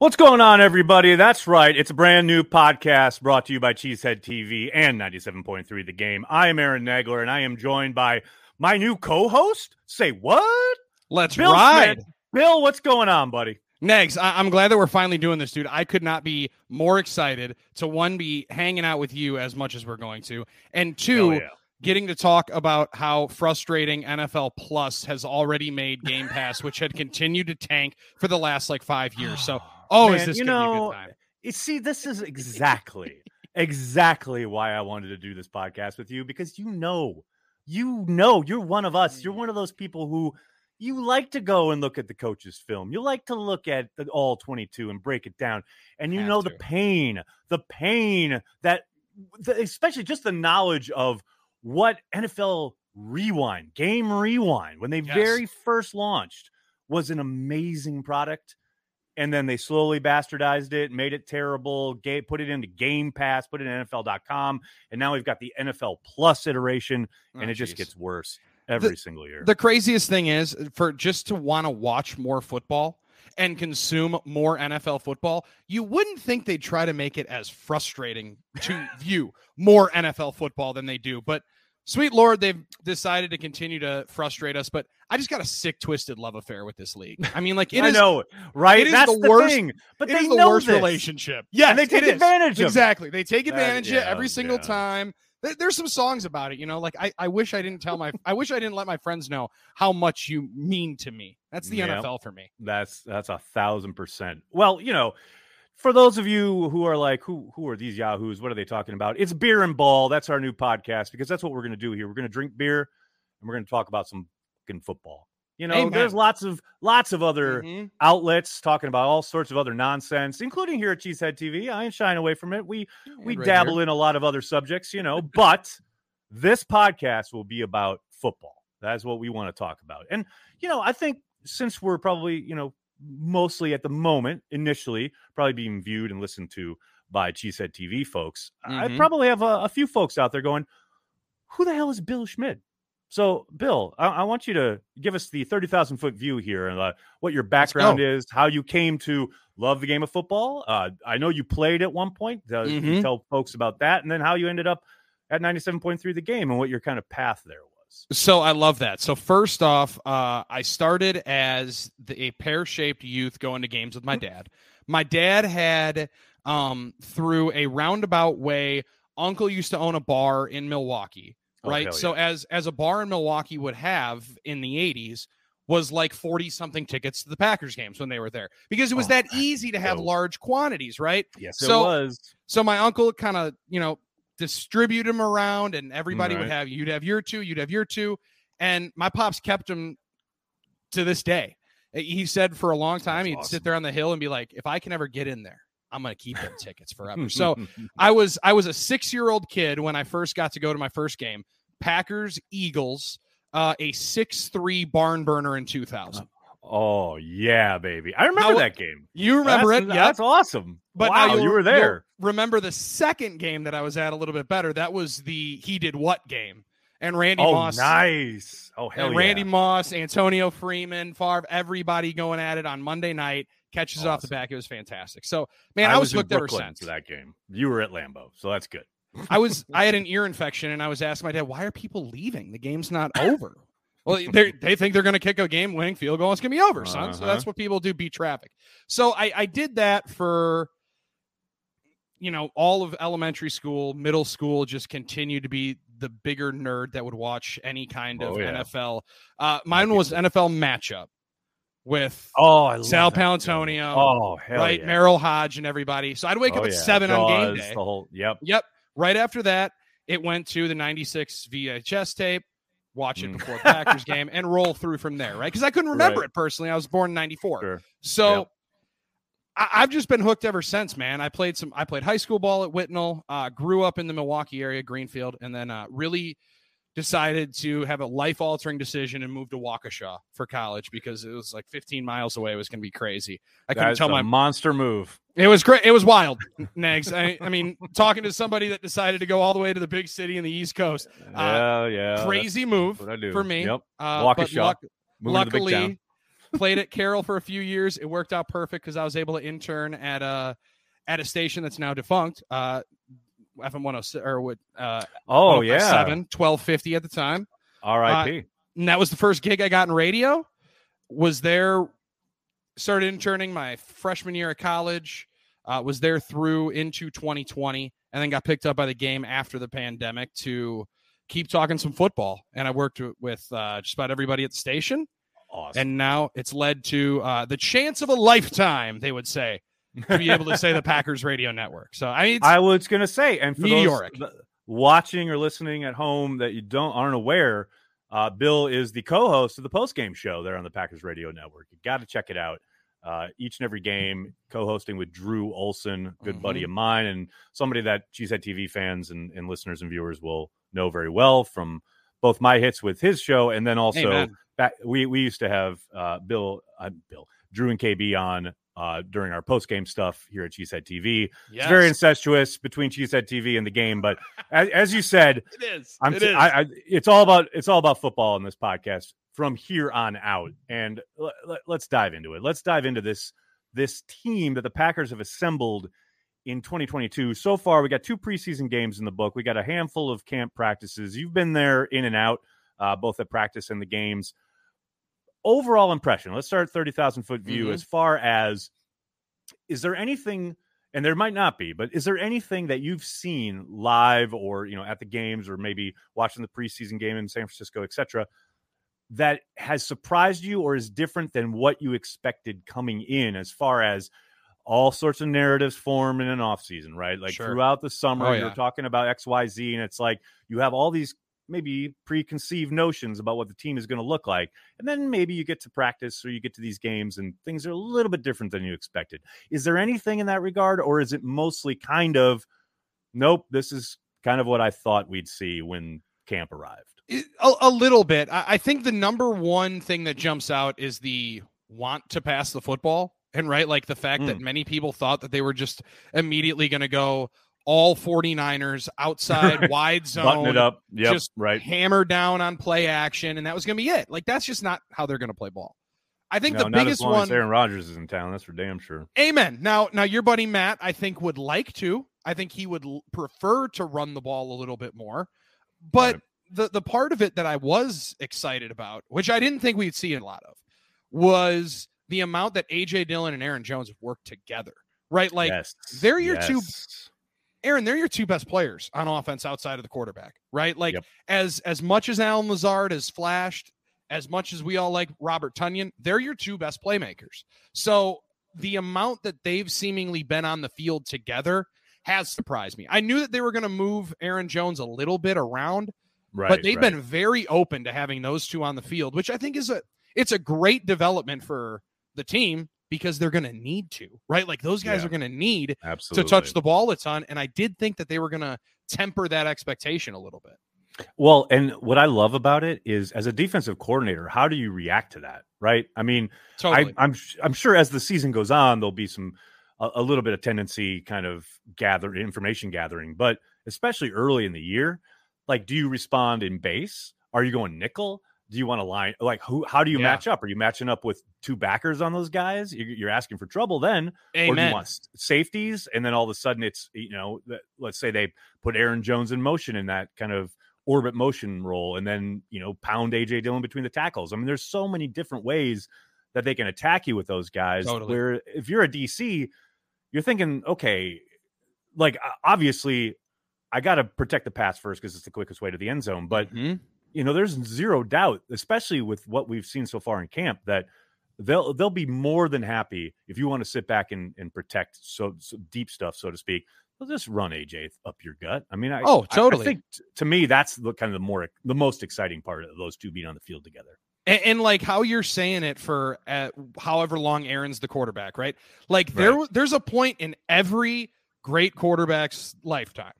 What's going on, everybody? That's right. It's a brand new podcast brought to you by Cheesehead TV and 97.3 The Game. I am Aaron Nagler, and I am joined by my new co host. Say what? Let's Bill ride. Schmid. Bill, what's going on, buddy? Negs, I- am glad that we're finally doing this, dude. I could not be more excited to one, be hanging out with you as much as we're going to, and two, yeah. getting to talk about how frustrating NFL Plus has already made Game Pass, which had continued to tank for the last like five years. So, oh, is this you going be a know, good time? You see, this is exactly, exactly why I wanted to do this podcast with you because you know, you know, you're one of us. Mm. You're one of those people who you like to go and look at the coach's film. You like to look at the all 22 and break it down. And you Have know the pain, the pain that, the, especially just the knowledge of what NFL Rewind, Game Rewind, when they Yes. very first launched, was an amazing product and then they slowly bastardized it, made it terrible, gave, put it into Game Pass, put it in NFL.com, and now we've got the NFL Plus iteration, and Oh, it just jeez. gets worse every single year. The craziest thing is for just to want to watch more football and consume more NFL football, you wouldn't think they'd try to make it as frustrating to view more NFL football than they do. But sweet Lord, they've decided to continue to frustrate us. But I just got a sick, twisted love affair with this league. I mean, like it I is know, right? it is That's the the, worst- thing. But it they is the know worst this. relationship. Yes, and they take is. advantage of it. Exactly. They take That- advantage of it every single yeah. time. There- There's some songs about it, you know. Like I, I wish I didn't tell my, I wish I didn't let my friends know how much you mean to me. That's the Yeah. NFL for me. That's that's a thousand percent. Well, you know, for those of you who are like, who who are these yahoos? What are they talking about? It's beer and ball. That's our new podcast because that's what we're going to do here. We're going to drink beer and we're going to talk about some fucking football. You know, Amen. there's lots of lots of other Mhm. outlets talking about all sorts of other nonsense, including here at Cheesehead TV. I ain't shying away from it. We we Right dabble here. in a lot of other subjects, you know, but this podcast will be about football. That's what we want to talk about. And, you know, I think since we're probably, you know, mostly at the moment, initially, probably being viewed and listened to by Cheesehead TV folks, I Mhm. probably have a, a few folks out there going, who the hell is Bill Schmid? So, Bill, I, I want you to give us the 30,000 foot view here and uh, what your background is, how you came to love the game of football. Uh, I know you played at one point. Uh, Mhm. Tell folks about that, and then how you ended up at 97.3 the game and what your kind of path there was. So I love that. So first off, uh, I started as the, a pear-shaped youth going to games with my Mm-hmm. dad. My dad had, um, through a roundabout way, uncle used to own a bar in Milwaukee, Oh, right? so as as a bar in Milwaukee would have in the '80s was like 40 something tickets to the Packers games when they were there because it was Oh, that easy to have dope. large quantities, right? Yes, So- it was. So my uncle kind of, you know, distribute them around and everybody would have you'd have your two, you'd have your two. And my pops kept them to this day. He said for a long time That's he'd awesome. sit there on the hill and be like, if I can ever get in there, I'm gonna keep them tickets forever. So I was I was a six year old kid when I first got to go to my first game. Packers Eagles, uh, a six three barn burner in 2000. oh yeah, baby. I remember Now, that game. You remember that's, it? Yeah. That's awesome. But wow, you were there. Remember the second game that I was at a little bit better. That was the he did what game, and Randy Oh, Moss, nice. Oh hell and yeah. Randy Moss, Antonio Freeman, Favre, everybody going at it on Monday night. Catches it off the back. It was fantastic. So man, I, was, in hooked ever since. that game. You were at Lambeau, so that's good. I was I had an ear infection, and I was asking my dad, "Why are people leaving? The game's not over." Well, they they think they're going to kick a game winning field goal. It's going to be over, son. So Uh-huh. that's what people do: beat traffic. So I I did that for you know all of elementary school, middle school. Just continued to be the bigger nerd that would watch any kind of Oh, yeah. NFL. Uh, mine was NFL matchup with Oh, I Sal. Paolantonio, Oh hell right, yeah. Merril Hoge, and everybody. So I'd wake Oh, up at yeah. seven on game day. The whole yep. Yep. Right after that, it went to the 96 VHS tape, watch it Mm. before the Packers game, and roll through from there, right? Because I couldn't remember Right. it personally. I was born in 94. Sure. So Yep. I, I've just been hooked ever since, man. I played some, I played high school ball at Whitnall, uh, grew up in the Milwaukee area, Greenfield, and then uh, really decided to have a life altering decision and move to Waukesha for college because it was like 15 miles away. It was going to be crazy. I couldn't tell a my monster move. it was great. It was wild, Nags. I, I mean, talking to somebody that decided to go all the way to the big city in the East Coast, yeah, yeah. crazy move what I do. for me. Yep. Uh, Waukesha. luck- Moving to the big luckily, played at Carroll for a few years. It worked out perfect because I was able to intern at a at a station that's now defunct. Uh, FM 106 or what? Uh, Oh yeah, 7, 1250 at the time. R.I.P. And that was the first gig I got in radio. Was there, started interning my freshman year of college. Uh, was there through into 2020, and then got picked up by the game after the pandemic to keep talking some football. And I worked with uh, just about everybody at the station. awesome. And now it's led to uh, the chance of a lifetime, they would say, to be able to say the Packers radio network. So I mean, it's, I was gonna say, and for Meteoric. those watching or listening at home that you don't aren't aware, uh, Bill is the co-host of the post game show there on the Packers Radio Network. You got to check it out. Uh, each and every game, co-hosting with Drew Olson, good buddy Mhm. of mine, and somebody that Cheesehead TV fans and, and listeners and viewers will know very well from both my hits with his show, and then also back we we used to have uh, Bill uh, Bill Drew and KB on uh, during our post game stuff here at Cheesehead TV. yes, It's very incestuous between Cheesehead TV and the game, but as, as you said, it is. I'm It is. I, I, it's all about it's all about football in this podcast from here on out. And l- l- let's dive into it. Let's dive into this this team that the Packers have assembled in 2022. So far, we got two preseason games in the book. We got a handful of camp practices. You've been there in and out, uh, both at practice and the games. Overall impression. Let's start 30,000 foot view Mhm. as far as is there anything and there might not be, but is there anything that you've seen live or you know at the games or maybe watching the preseason game in San Francisco, etc., that has surprised you or is different than what you expected coming in as far as all sorts of narratives form in an offseason, right? Like Sure. throughout the summer, Oh, you're talking about XYZ, and it's like you have all these maybe preconceived notions about what the team is going to look like. And then maybe you get to practice or you get to these games and things are a little bit different than you expected. Is there anything in that regard, or is it mostly kind of, nope, this is kind of what I thought we'd see when camp arrived? It- a, a little bit. I, I think the number one thing that jumps out is the want to pass the football. And right, like the fact that mm. many people thought that they were just immediately going to go all 49ers outside wide zone, Button it up. Yep. just right. hammer down on play action, and that was going to be it. Like that's just not how they're going to play ball. I think No, the biggest one. Aaron Rodgers is in town. That's for damn sure. Amen. Now, now your buddy Matt, I think would like to. I think he would l- prefer to run the ball a little bit more. But Right. the the part of it that I was excited about, which I didn't think we'd see a lot of, was the amount that AJ Dillon and Aaron Jones have worked together. Right? Like yes. they're your two- Yes. Aaron, they're your two best players on offense outside of the quarterback, right? Like Yep. as as much as Allen Lazard has flashed, as much as we all like Robert Tonyan, they're your two best playmakers. So the amount that they've seemingly been on the field together has surprised me. I knew that they were going to move Aaron Jones a little bit around, Right. but they've right. been very open to having those two on the field, which I think is a it's a great development for the team because they're going to need to, right? Like those guys Yeah. are going to need absolutely to touch the ball a ton. And I did think that they were going to temper that expectation a little bit. Well, and what I love about it is, as a defensive coordinator, how do you react to that? Right? I mean, Totally. I, I'm I'm sure as the season goes on, there'll be some a, a little bit of tendency, kind of gather information gathering, but especially early in the year, like, do you respond in base? Are you going nickel? Do you want to line like who? How do you Yeah. match up? Are you matching up with two backers on those guys? You're, you're asking for trouble then, or do you want safeties? And then all of a sudden, it's you know, let's say they put Aaron Jones in motion in that kind of orbit motion role, and then you know, pound AJ Dillon between the tackles. I mean, there's so many different ways that they can attack you with those guys. Totally. Where if you're a DC, you're thinking, okay, like obviously, I got to protect the pass first because it's the quickest way to the end zone, but Mhm. You know, there's zero doubt, especially with what we've seen so far in camp, that they'll they'll be more than happy if you want to sit back and, and protect so, so deep stuff, so to speak. They'll just run AJ up your gut. I mean, I, Oh, I- I think t- to me that's the kind of the more the most exciting part of those two being on the field together. and, and like how you're saying it for uh, however long Aaron's the quarterback, right? Like there, Right. there's a point in every great quarterback's lifetime.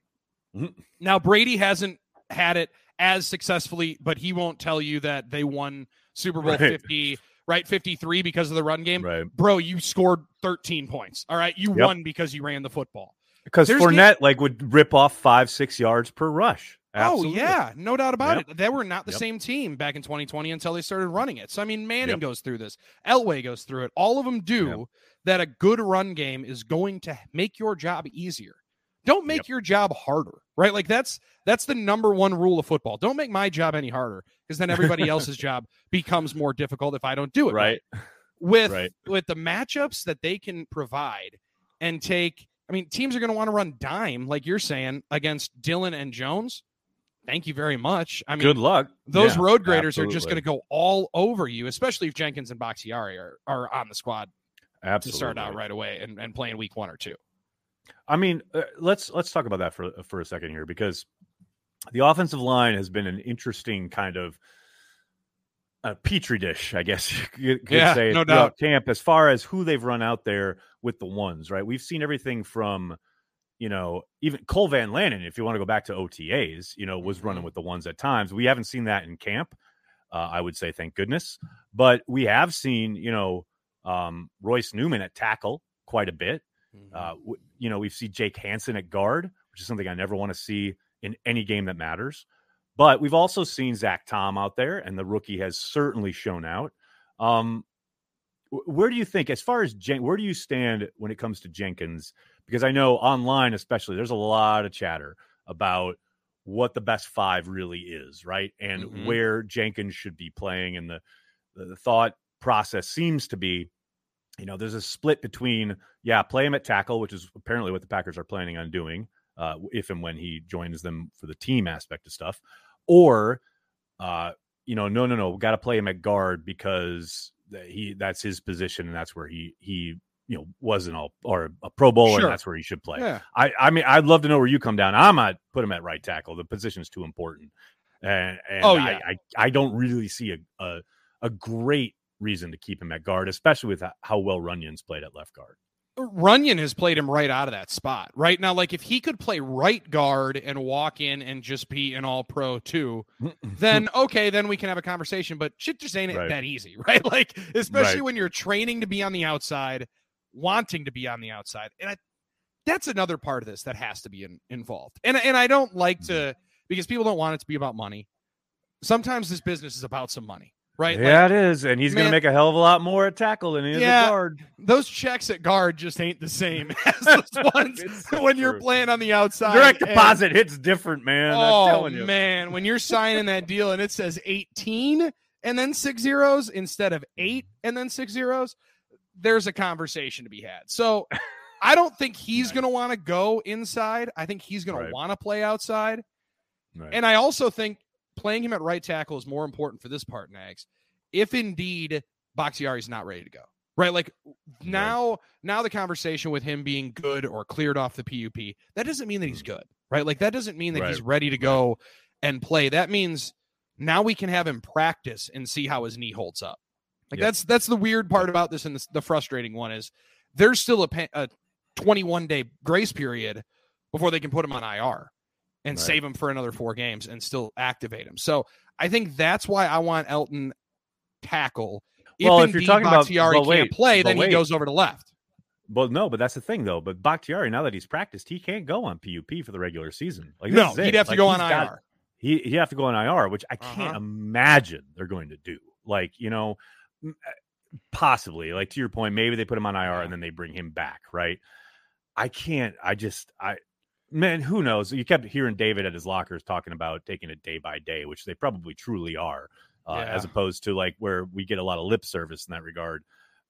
Mhm. Now Brady hasn't had it as successfully, but he won't tell you that they won Super Bowl Right. 50, right? 53 because of the run game. Right. Bro, you scored 13 points. All right. You Yep. won because you ran the football. Because There's Fournette like would rip off five, six yards per rush. Oh, Absolutely. Oh yeah, no doubt about Yep. it. They were not the Yep. same team back in 2020 until they started running it. So I mean, Manning Yep. goes through this, Elway goes through it. All of them do that. A good run game is going to make your job easier. Don't make Yep. your job harder, right? Like that's that's the number one rule of football. Don't make my job any harder because then everybody else's job becomes more difficult if I don't do it Right. with Right. with the matchups that they can provide and take I mean teams are going to want to run dime like you're saying against Dillon and Jones. Thank you very much. I mean Good luck. those Yeah, road graders are just going to go all over you, especially if Jenkins and Bakhtiari are, are on the squad to start out right away and, and playing week one or two. I mean, uh, let's let's talk about that for for a second here because the offensive line has been an interesting kind of a petri dish, I guess you could Yeah, say, no doubt. camp as far as who they've run out there with the ones. Right, we've seen everything from you know even Cole Van Lanen, if you want to go back to OTAs, you know, was running Mhm. with the ones at times. We haven't seen that in camp. Uh, I would say, thank goodness, but we have seen you know um, Royce Newman at tackle quite a bit. Uh, w- you know, we've seen Jake Hanson at guard, which is something I never want to see in any game that matters. But we've also seen Zach Tom out there, and the rookie has certainly shown out. Um, where do you think, as far as Jen- where do you stand when it comes to Jenkins? Because I know online, especially, there's a lot of chatter about what the best five really is, right? And Mhm. where Jenkins should be playing. And the, the thought process seems to be, you know, there's a split between, yeah, play him at tackle, which is apparently what the Packers are planning on doing uh, if and when he joins them for the team aspect of stuff, or, uh, you know, no, no, no, got to play him at guard because he that's his position and that's where he he you know wasn't all or a Pro Bowler Sure. and that's where he should play. Yeah. I I mean I'd love to know where you come down. I'm not put him at right tackle. The position's too important, and, and Oh, I, yeah. I I don't really see a, a a great reason to keep him at guard, especially with how well Runyan's played at left guard. Runyon has played him right out of that spot. Right now, like if he could play right guard and walk in and just be an all pro too, then okay, then we can have a conversation. But shit just ain't Right. that easy, right? Like, especially Right. when you're training to be on the outside, wanting to be on the outside. And I, that's another part of this that has to be in, involved. And and I don't like to Mm-hmm. because people don't want it to be about money. Sometimes this business is about some money, right? Like, yeah, it is, and he's going to make a hell of a lot more at tackle than he is Yeah. at guard. those checks at guard just ain't the same as those ones so when you're playing on the outside. Direct and- deposit hits different, man. I'm oh telling you. man, when you're signing that deal and it says 18 and then six zeros instead of eight and then six zeros, there's a conversation to be had. So I don't think he's going to want to go inside. I think he's going Right. to want to play outside. Right. And I also think playing him at right tackle is more important for this part, Nags. If indeed Bakhtiari's not ready to go. Right? Like now, now the conversation with him being good or cleared off the PUP, that doesn't mean that he's good. Right? Like that doesn't mean that he's Mm. Ready to go and play. That means now we can have him practice and see how his knee holds up. Like Yep. that's that's the weird part about this and the, the frustrating one is there's still a, a 21 day grace period before they can put him on IR and Right. save him for another four games and still activate him. So I think that's why I want Elton tackle. Well, if you're indeed talking about- Bakhtiari but can't play, then wait. he goes over to left. Well, no, but that's the thing, though. But Bakhtiari, now that he's practiced, he can't go on PUP for the regular season. Like, No, he'd have to Like, go on got- IR. he he have to go on IR, which I can't Uh-huh. imagine they're going to do. Like you know, m- uh, possibly like to your point, maybe they put him on IR and then they bring him back, right? I can't. I just I man, who knows? You kept hearing David at his lockers talking about taking it day by day, which they probably truly are, uh, as opposed to like where we get a lot of lip service in that regard.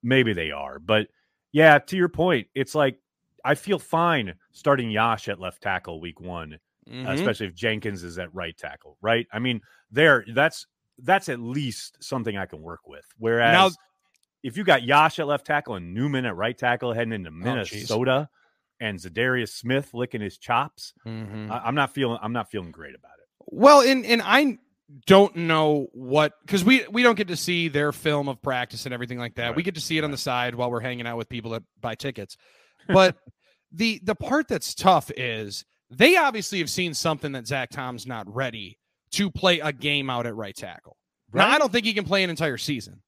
Maybe they are, but yeah, to your point, it's like I feel fine starting Yosh at left tackle week one Mhm. especially if Jenkins is at right tackle, right? I mean, there that's that's at least something I can work with. Whereas Now- if you got Yosh at left tackle and Newman at right tackle heading into Oh. Minnesota and Za'Darius Smith licking his chops, Mhm. I, I'm not feeling I'm not feeling great about it. Well, and and I don't know what because we we don't get to see their film of practice and everything like that. We get to see it on the side while we're hanging out with people that buy tickets. But the the part that's tough is they obviously have seen something that Zach Tom's not ready to play a game out at right tackle. Now, I don't think he can play an entire season.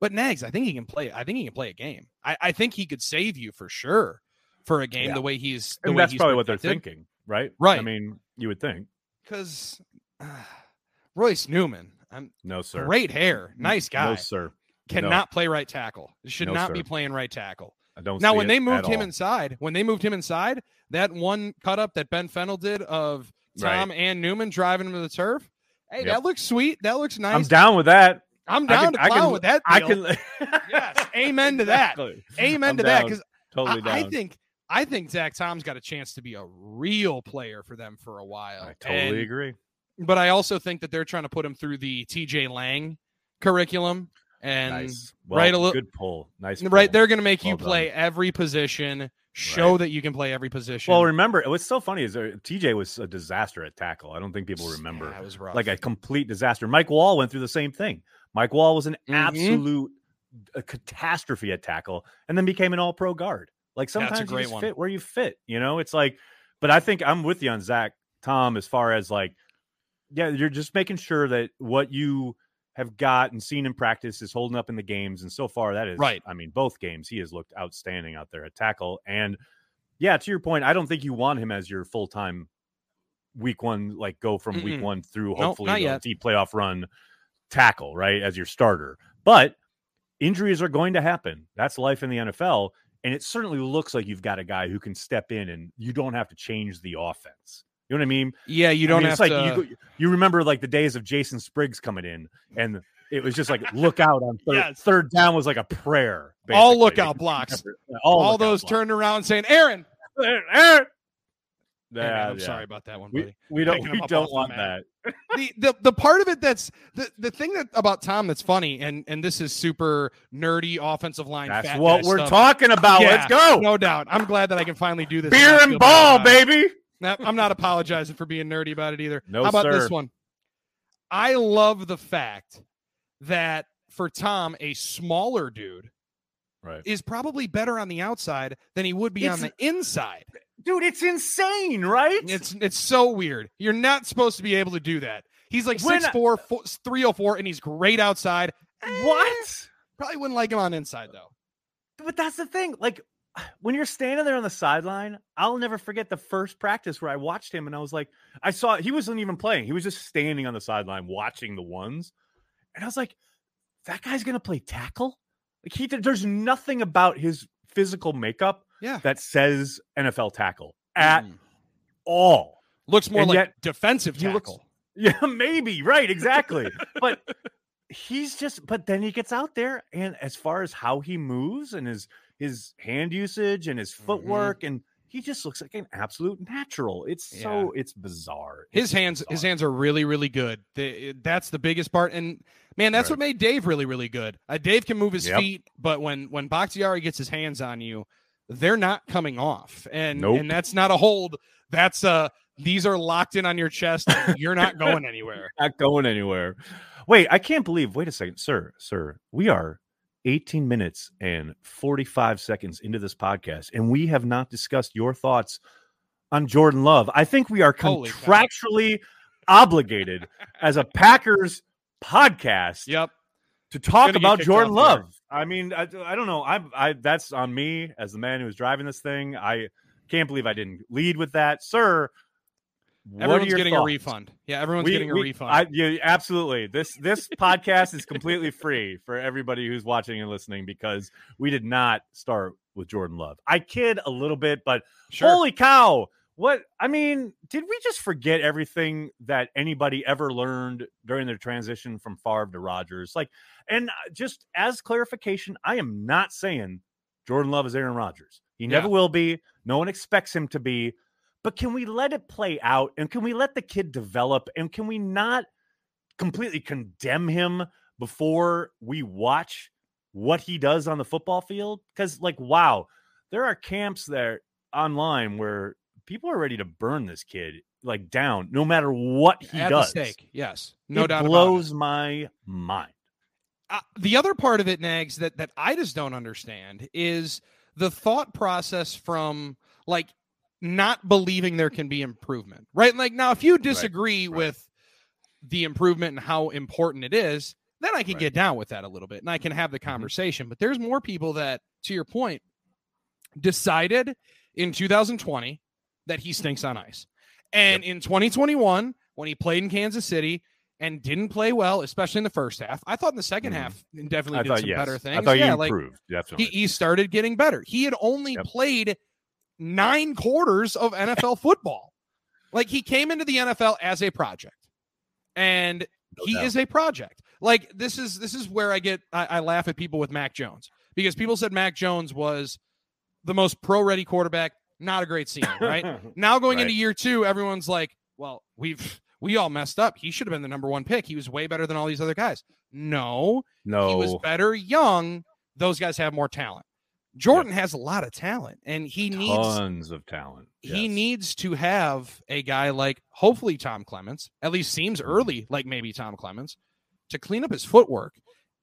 But Nags, I think he can play. I think he can play a game. I, I think he could save you for sure for a game Yeah. the way he's. The And way that's he's probably what they're thinking, right? Right. I mean, you would think. because uh, Royce Newman, I'm No, sir. great hair, nice guy, No, sir. cannot play right tackle. Should No, not sir. be playing right tackle. I don't. Now, when they moved him all. inside, when they moved him inside, that one cut up that Ben Fennell did of Right. Tom and Newman driving him to the turf. Hey, Yep. that looks sweet. That looks nice. I'm down with that. I'm down can- to clown can- with that. I can. Yes, amen to that. Exactly. Amen I'm to that. Because Totally I, I think I think Zach Tom's got a chance to be a real player for them for a while. I totally And- agree. But I also think that they're trying to put him through the TJ Lang curriculum. And nice. right, a little- good pull. Nice. right, pull. they're going to make you Well done. play every position, show Right. that you can play every position. Well, remember, what's so funny is there, TJ was a disaster at tackle. I don't think people remember. Yeah, was rough. like a complete disaster. Mike Wahle went through the same thing. Mike Wahle was an Mhm. absolute a catastrophe at tackle and then became an all pro guard. Like sometimes you just one. fit where you fit, you know? It's like, but I think I'm with you on Zach Tom as far as like, yeah, you're just making sure that what you have got and seen in practice is holding up in the games. And so far that is Right. I mean, both games he has looked outstanding out there at tackle. And yeah, to your point, I don't think you want him as your full time week one, like go from week Mm-mm. one through hopefully not the deep playoff run tackle, right, as your starter. But injuries are going to happen. That's life in the NFL. And it certainly looks like you've got a guy who can step in and you don't have to change the offense. You know what I mean? yeah, you don't mean, have it's like to. you, you remember like the days of Jason Spriggs coming in and it was just like look out on third, Yes. third down was like a prayer. all basically. lookout blocks. all, All lookout those blocks. turned around saying, "Aaron." Aaron! Hey, man, Yeah, I'm yeah. sorry about that one, We, buddy. we don't we don't off the want that. the, the the part of it that's the, the thing that about Tom that's funny and and this is super nerdy offensive line. That's what we're stuff. talking about. Yeah, Let's go. No doubt. I'm glad that I can finally do this. Beer not and ball, bad about it. baby. Now, I'm not apologizing for being nerdy about it either. No, How about this one? I love the fact that for Tom, a smaller dude Right. is probably better on the outside than he would be on the inside. Dude, it's insane, right? It's it's so weird. You're not supposed to be able to do that. He's like When- 6'4", 4, 304, and he's great outside. What? Probably wouldn't like him on inside though. But that's the thing. Like when you're standing there on the sideline, I'll never forget the first practice where I watched him and I was like, I saw he wasn't even playing. He was just standing on the sideline watching the ones. And I was like, that guy's gonna play tackle? Like he there's nothing about his physical makeup Yeah. that says NFL tackle at Mm. all. Looks more and like yet defensive he looks- tackle. Yeah, maybe. Right, exactly. but he's just but then he gets out there and as far as how he moves and his his hand usage and his Mm-hmm. footwork and he just looks like an absolute natural. It's so it's bizarre. His It's hands, his hands are really, really good. The, that's the biggest part. And man, that's Right. what made Dave really, really good. Uh, Dave can move his Yep. feet, but when when Bakhtiari gets his hands on you, they're not coming off. And Nope. and that's not a hold. That's uh these are locked in on your chest. You're not going anywhere. not going anywhere. Wait, I can't believe. Wait a second, sir, sir. We are 18 minutes and 45 seconds into this podcast, and we have not discussed your thoughts on Jordan Love. I think we are contractually obligated as a Packers podcast Yep. to talk about Jordan Love. here. I mean, I, I don't know. I, I that's on me as the man who was driving this thing. I can't believe I didn't lead with that, sir. Everyone's getting a refund. Yeah, everyone's We- getting a refund. I, yeah, absolutely. This this podcast is completely free for everybody who's watching and listening because we did not start with Jordan Love. I kid a little bit, but sure. holy cow! What I mean, did we just forget everything that anybody ever learned during their transition from Favre to Rodgers? Like, and uh, just as clarification, I am not saying Jordan Love is Aaron Rodgers. He never Yeah. will be. No one expects him to be. But can we let it play out and can we let the kid develop and can we not completely condemn him before we watch what he does on the football field? Because, like, wow, there are camps there online where people are ready to burn this kid like down no matter what he At does. stake. Yes. No it doubt about it. blows my mind. uh, the other part of it, Nags, that that I just don't understand is the thought process from like not believing there can be improvement, right? Like now, if you disagree right. with the improvement and how important it is, then I can Right. get down with that a little bit and I can have the Mhm. conversation. But there's more people that, to your point, decided in 2020 that he stinks on ice. And in 2021, when he played in Kansas City and didn't play well, especially in the first half. I thought in the 2nd Mhm. half he definitely I did thought some yes. better things. I thought yeah, you like improved he, he started getting better. He had only Yep. played nine quarters of NFL football. Like he came into the NFL as a project, and No he doubt. is a project. Like this is this is where I get I, I laugh at people with Mac Jones because people said Mac Jones was the most pro ready quarterback. Not a great scene, right? Now going Right. into year two, everyone's like, "Well, we've we all messed up. He should have been the number one pick. He was way better than all these other guys." No, no, he was better young. Those guys have more talent. Jordan has a lot of talent, and he needs tons of talent. he Yes. needs to have a guy like hopefully Tom Clements. At least seems Mm-hmm. early like maybe Tom Clements to clean up his footwork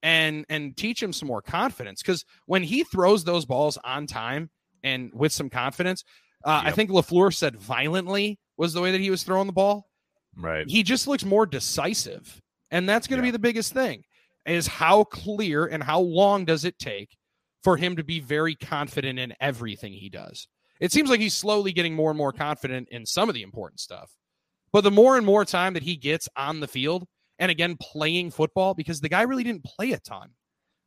and and teach him some more confidence. Because when he throws those balls on time and with some confidence, uh, I think LaFleur said violently was the way that he was throwing the ball. Right. he just looks more decisive and that's going to Yeah. be the biggest thing is how clear and how long does it take for him to be very confident in everything he does? It seems like he's slowly getting more and more confident in some of the important stuff but the more and more time that he gets on the field and again playing football because the guy really didn't play a ton.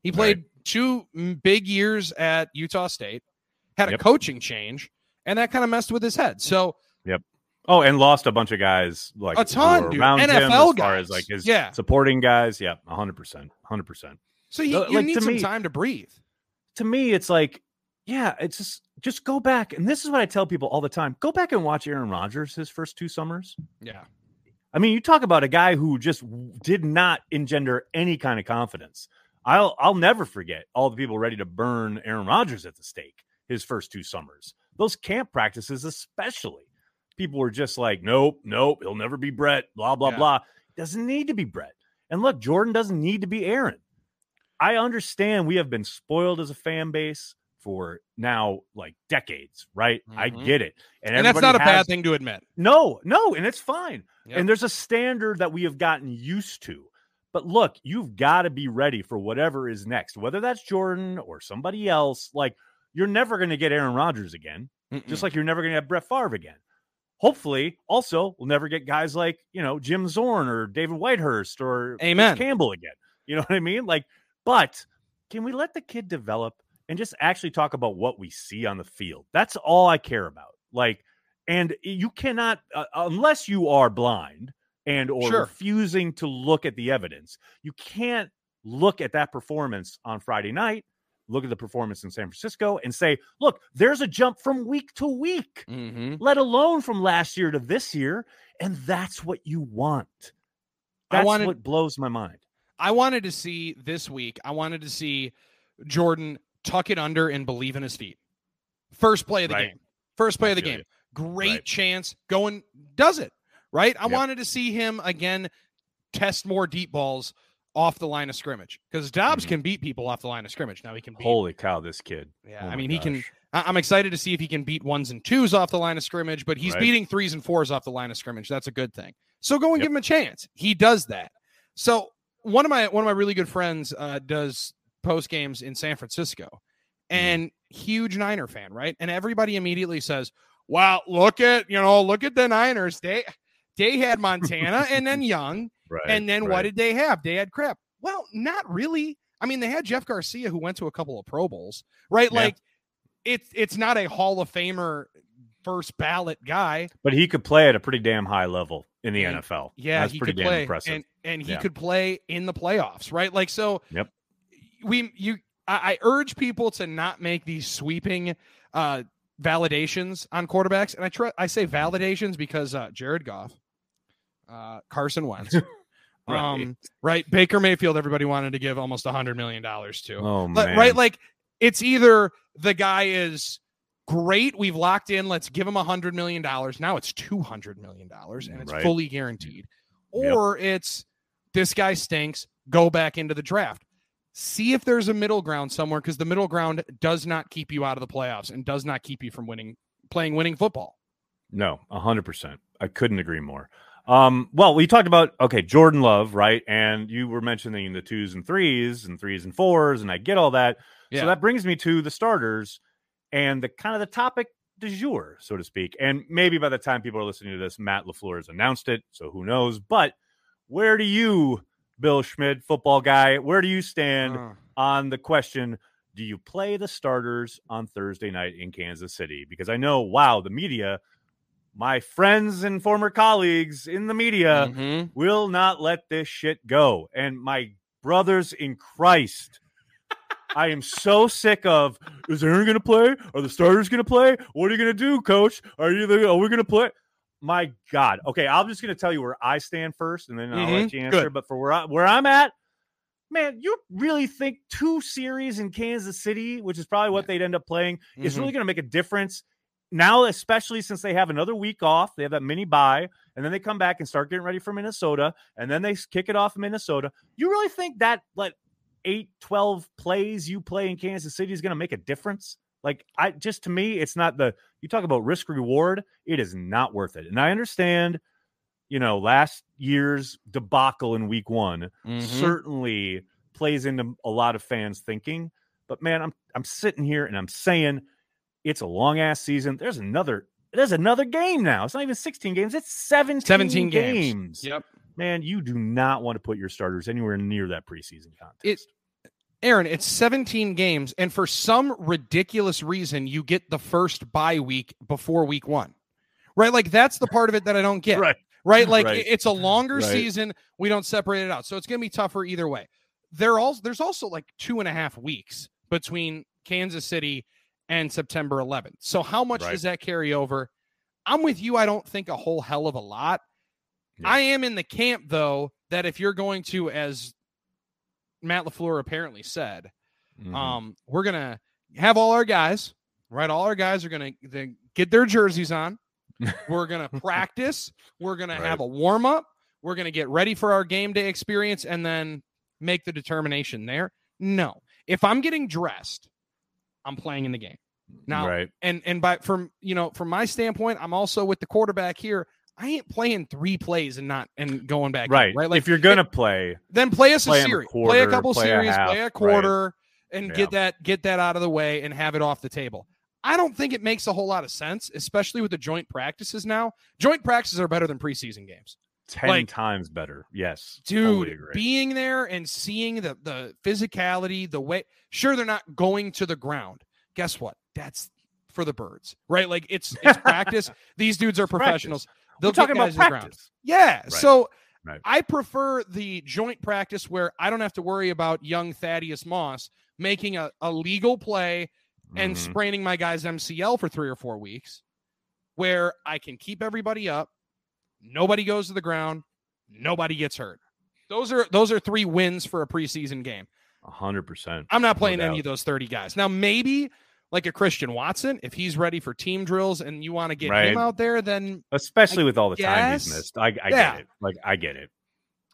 He played two mm, big years at utah state had a coaching change and that kind of messed with his head so yep. Oh, and lost a bunch of guys like A ton, dude. around him NFL as far guys. as like his Yeah. supporting guys. Yeah, hundred percent, hundred percent. so he, you like, need some me- time to breathe To me, it's like, yeah, it's just just go back, and this is what I tell people all the time: go back and watch Aaron Rodgers his first two summers. yeah I mean, you talk about a guy who just did not engender any kind of confidence. I'll I'll never forget all the people ready to burn Aaron Rodgers at the stake his first two summers. Those camp practices, especially, people were just like, "Nope, nope, he'll never be Brett." Blah blah Yeah. blah. Doesn't need to be Brett. And look, Jordan doesn't need to be Aaron. I understand we have been spoiled as a fan base for now like decades, right? I Mhm. get it, and, and that's not a bad thing to admit. No, no, and it's fine. Yep. And there's a standard that we have gotten used to. But look, you've got to be ready for whatever is next, whether that's Jordan or somebody else. Like, you're never going to get Aaron Rodgers again, just like you're never going to have Brett Favre again. Hopefully, also, we'll never get guys like, you know, Jim Zorn or David Whitehurst or Bruce Amen. Campbell again. You know what I mean? Like, but can we let the kid develop and just actually talk about what we see on the field? That's all I care about. Like, and you cannot uh, unless you are blind and or Sure. refusing to look at the evidence you can't look at that performance on friday night look at the performance in san francisco and say look there's a jump from week to week Mhm. let alone from last year to this year and that's what you want I that's wanted- what blows my mind I wanted to see this week. I wanted to see Jordan tuck it under and believe in his feet. First play of the Right. game. First play of the game. you. Great Right. chance. Going does it. Right? I Yep. wanted to see him again test more deep balls off the line of scrimmage because Doubs Mhm. can beat people off the line of scrimmage. Now he can beat holy cow this kid Yeah, Oh I mean, he can- I'm excited to see if he can beat ones and twos off the line of scrimmage, but he's Right. beating threes and fours off the line of scrimmage. That's a good thing. So go and Yep. give him a chance. He does that. So one of my one of my really good friends uh, does post games in San Francisco, Mm-hmm. and huge Niner fan, right? And everybody immediately says, "Wow, look at you know, look at the Niners. They they had Montana and then Young, right and then what did they have? They had crap. Well, not really. I mean, they had Jeff Garcia who went to a couple of Pro Bowls, right? Yeah. Like it's it's not a Hall of Famer first ballot guy. but he could play at a pretty damn high level in the And- nfl Yeah, that's he pretty could damn play impressive and and he Yeah. could play in the playoffs, right? Like so Yep. we you I, I urge people to not make these sweeping uh validations on quarterbacks. And I try I say validations because uh Jared Goff, uh Carson Wentz, Right. um right, Baker Mayfield everybody wanted to give almost a hundred million dollars to. oh man right? Like it's either the guy is great, we've locked in, let's give him a hundred million dollars. Now it's two hundred million dollars and it's Right. fully guaranteed. Yep. Or it's this guy stinks, go back into the draft. See if there's a middle ground somewhere because the middle ground does not keep you out of the playoffs and does not keep you from winning playing winning football. No, a hundred percent. I couldn't agree more. Um, well, we talked about okay, Jordan Love, right? And you were mentioning the twos and threes and threes and fours, and I get all that. Yeah. So that brings me to the starters and the kind of the topic du jour, so to speak. And maybe by the time people are listening to this, Matt LaFleur has announced it, so who knows? But where do you, Bill Schmid, football guy, where do you stand Uh, on the question? Do you play the starters on Thursday night in Kansas City? Because I know, wow, the media, my friends and former colleagues in the media mhm. will not let this shit go. And my brothers in Christ, I am so sick of is Aaron going to play? Are the starters going to play? What are you going to do, coach? Are you the, are we going to play? My God. Okay, I'm just going to tell you where I stand first, and then I'll let you answer. good. But for where I, where I'm at, man, you really think two series in Kansas City, which is probably what they'd end up playing, is Mhm. really going to make a difference now, especially since they have another week off. They have that mini buy, and then they come back and start getting ready for Minnesota, and then they kick it off in Minnesota. You really think that like 8, 12 plays you play in Kansas City is going to make a difference? Like, I just to me, it's not the you talk about risk reward, it is not worth it. And I understand, you know, last year's debacle in week one Mhm. certainly plays into a lot of fans thinking. But man, I'm I'm sitting here and I'm saying it's a long ass season. There's another there's another game now. It's not even 16 games, it's 17, 17 games. games. Yep. Man, you do not want to put your starters anywhere near that preseason contest. It- Aaron, it's 17 games, and for some ridiculous reason, you get the first bye week before week one. Right? Like that's the part of it that I don't get. right. right? Like Right. it's a longer Right. season. We don't separate it out, so it's going to be tougher either way. There also there's also like two and a half weeks between Kansas City and September 11th. So how much Right. does that carry over? I'm with you. I don't think a whole hell of a lot. Yeah. I am in the camp though that if you're going to, as Matt LaFleur apparently said, Mhm. um, we're gonna have all our guys, right? All our guys are gonna get their jerseys on. We're gonna practice. We're gonna have a warm up. We're gonna get ready for our game day experience, and then make the determination there. No, if I'm getting dressed, I'm playing in the game now. right. And and by from you know from my standpoint, I'm also with the quarterback here. I ain't playing three plays and not and going back in, Right. right. Like if you're gonna play, then play us Play a 'em a series, play a couple play a series, half, play a right. quarter, and Yeah. get that get that out of the way and have it off the table. I don't think it makes a whole lot of sense, especially with the joint practices now. Joint practices are better than preseason games. ten Like- times better. Yes. Dude, being there and seeing the the physicality, the way sure they're not going to the ground. Guess what? That's for the birds, right? Like it's it's practice. These dudes are professionals. We're They'll talking about guys the ground. practice. Yeah. So Right. I prefer the joint practice where I don't have to worry about young Thaddeus Moss making a, a legal play and Mhm. spraining my guy's MCL for three or four weeks, where I can keep everybody up, nobody goes to the ground, nobody gets hurt. Those are those are three wins for a preseason game. A hundred percent. I'm not playing No any of those 30 guys. Now, maybe like a Christian Watson, if he's ready for team drills and you want to get Right. him out there, then Especially with all the time he's missed. I, I Yeah. get it. Like I get it.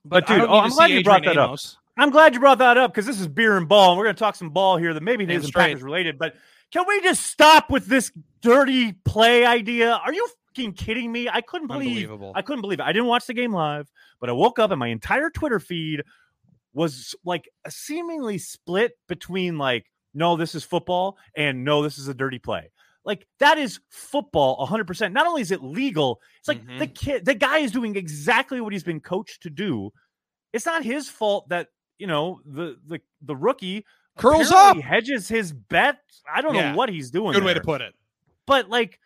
but, But, dude, oh, I'm glad you brought that up. I'm glad you brought that up because this is beer and ball, and we're going to talk some ball here that maybe isn't. Packers related. But can we just stop with this dirty play idea? Are you fucking kidding me? I couldn't believe. I couldn't believe it. I didn't watch the game live, but I woke up and my entire Twitter feed was like seemingly split between like, no, this is football, and no, this is a dirty play. Like that is football 100%. Not only is it legal, it's like Mhm. the kid, the guy is doing exactly what he's been coached to do. It's not his fault that, you know, the the the rookie Curls apparently up. hedges his bet. I don't Yeah. know what he's doing. Good way to put it. But like,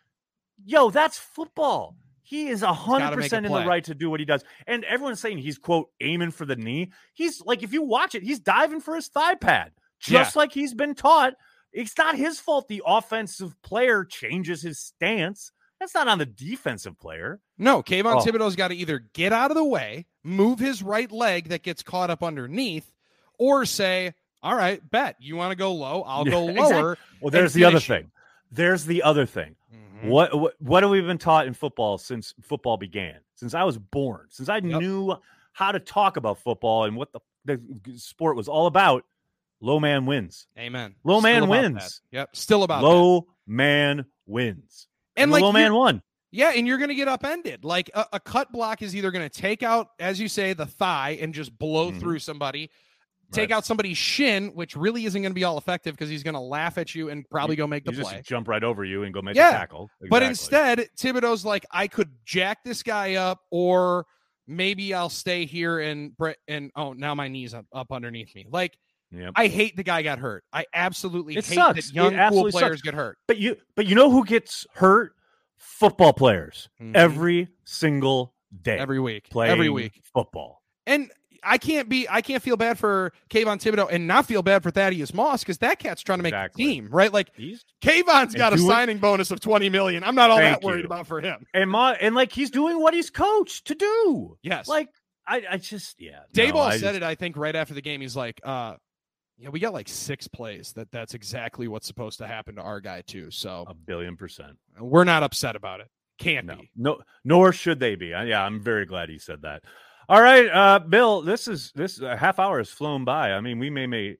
yo, that's football. He is a hundred make a percent in the right to do what he does. And everyone's saying he's quote aiming for the knee. He's like, if you watch it, he's diving for his thigh pad, just like he's been taught. It's not his fault the offensive player changes his stance. That's not on the defensive player. No, Kayvon Oh. Thibodeaux's got to either get out of the way, move his right leg that gets caught up underneath, or say, "All right, bet you want to go low, I'll Yeah, go exactly. lower." Well, there's the other thing. There's the other thing. Mhm. What, what what have we been taught in football since football began? Since I was born, since I Yep. knew how to talk about football and what the, the sport was all about, low man wins. Amen. Low man about wins. that. Yep. Still about that. low man wins. And the like low man won. Yeah, and you're going to get upended. Like a, a cut block is either going to take out, as you say, the thigh and just blow Mhm. through somebody, take Right. out somebody's shin, which really isn't going to be all effective because he's going to laugh at you and probably go make the You play. just jump right over you and go make Yeah, a tackle. But instead, Thibodeaux's like, I could jack this guy up, or maybe I'll stay here and and oh, now my knees up, up underneath me. Like, Yep. I hate the guy got hurt. I absolutely It hate sucks. that young cool absolutely sucks. players get hurt. But you but you know who gets hurt? Football players Mhm. every single day. every week, every week, football. and. I can't be. I can't feel bad for Kayvon Thibodeaux and not feel bad for Thaddeus Moss because that cat's trying to make Exactly. the team, right? Like He's Kayvon's got a signing bonus of twenty million. I'm not all that worried you. about for him. and Ma, and like he's doing what he's coached to do. Yes, Like I, I just yeah. Daboll no, said just- it. I think right after the game, he's like, uh, "Yeah, we got like six plays. That that's exactly what's supposed to happen to our guy too. So a billion percent. we're not upset about it. Can't No, be. no, nor should they be. I- Yeah, I'm very glad he said that. All right, uh, Bill. This is this a half hour has flown by. I mean, we may may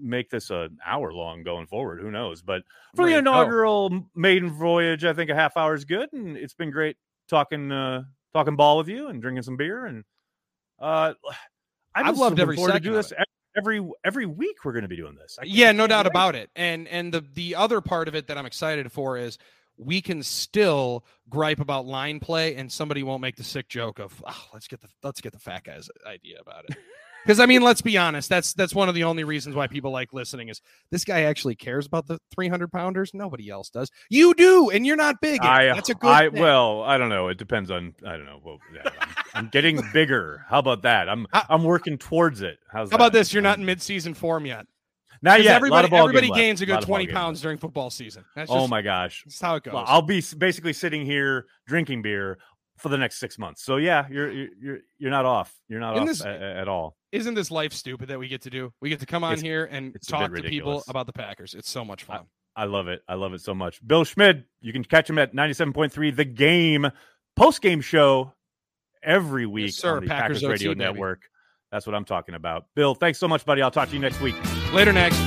make this an hour long going forward. Who knows? But for the go. inaugural maiden voyage, I think a half hour is good, and it's been great talking uh, talking ball with you and drinking some beer. And uh, I'm I've loved every forward to second do of this every every week. We're going to be doing this. Yeah, no doubt about it. And and the the other part of it that I'm excited for is we can still gripe about line play and somebody won't make the sick joke of oh, let's get the let's get the fat guy's idea about it. Because I mean, let's be honest. That's that's one of the only reasons why people like listening is this guy actually cares about the 300 pounders. Nobody else does. You do, and you're not big. I, that's a good. I thing. well, I don't know. It depends on. I don't know. Well, yeah, I'm, I'm getting bigger. How about that? I'm How- I'm working towards it. How's How about that? this? You're not Um, in mid-season form yet. not yet. Everybody, lot of ball everybody game gains a good ball 20 pounds left. during football season. That's Oh my gosh! that's how it goes. Well, I'll be basically sitting here drinking beer for the next six months. So yeah, you're you're you're, not off. You're not In off this- a- a- at all. Isn't this life stupid that we get to do? We get to come on It's- here and it's a bit talk to people about the Packers. It's so much fun. I love it. I love it so much. Bill Schmid, you can catch him at 97.3 The Game post game show every week sir. on the Packers Packers, Radio OT, baby. Network. That's what I'm talking about. Bill, thanks so much, buddy. I'll talk to you next week. Later, next.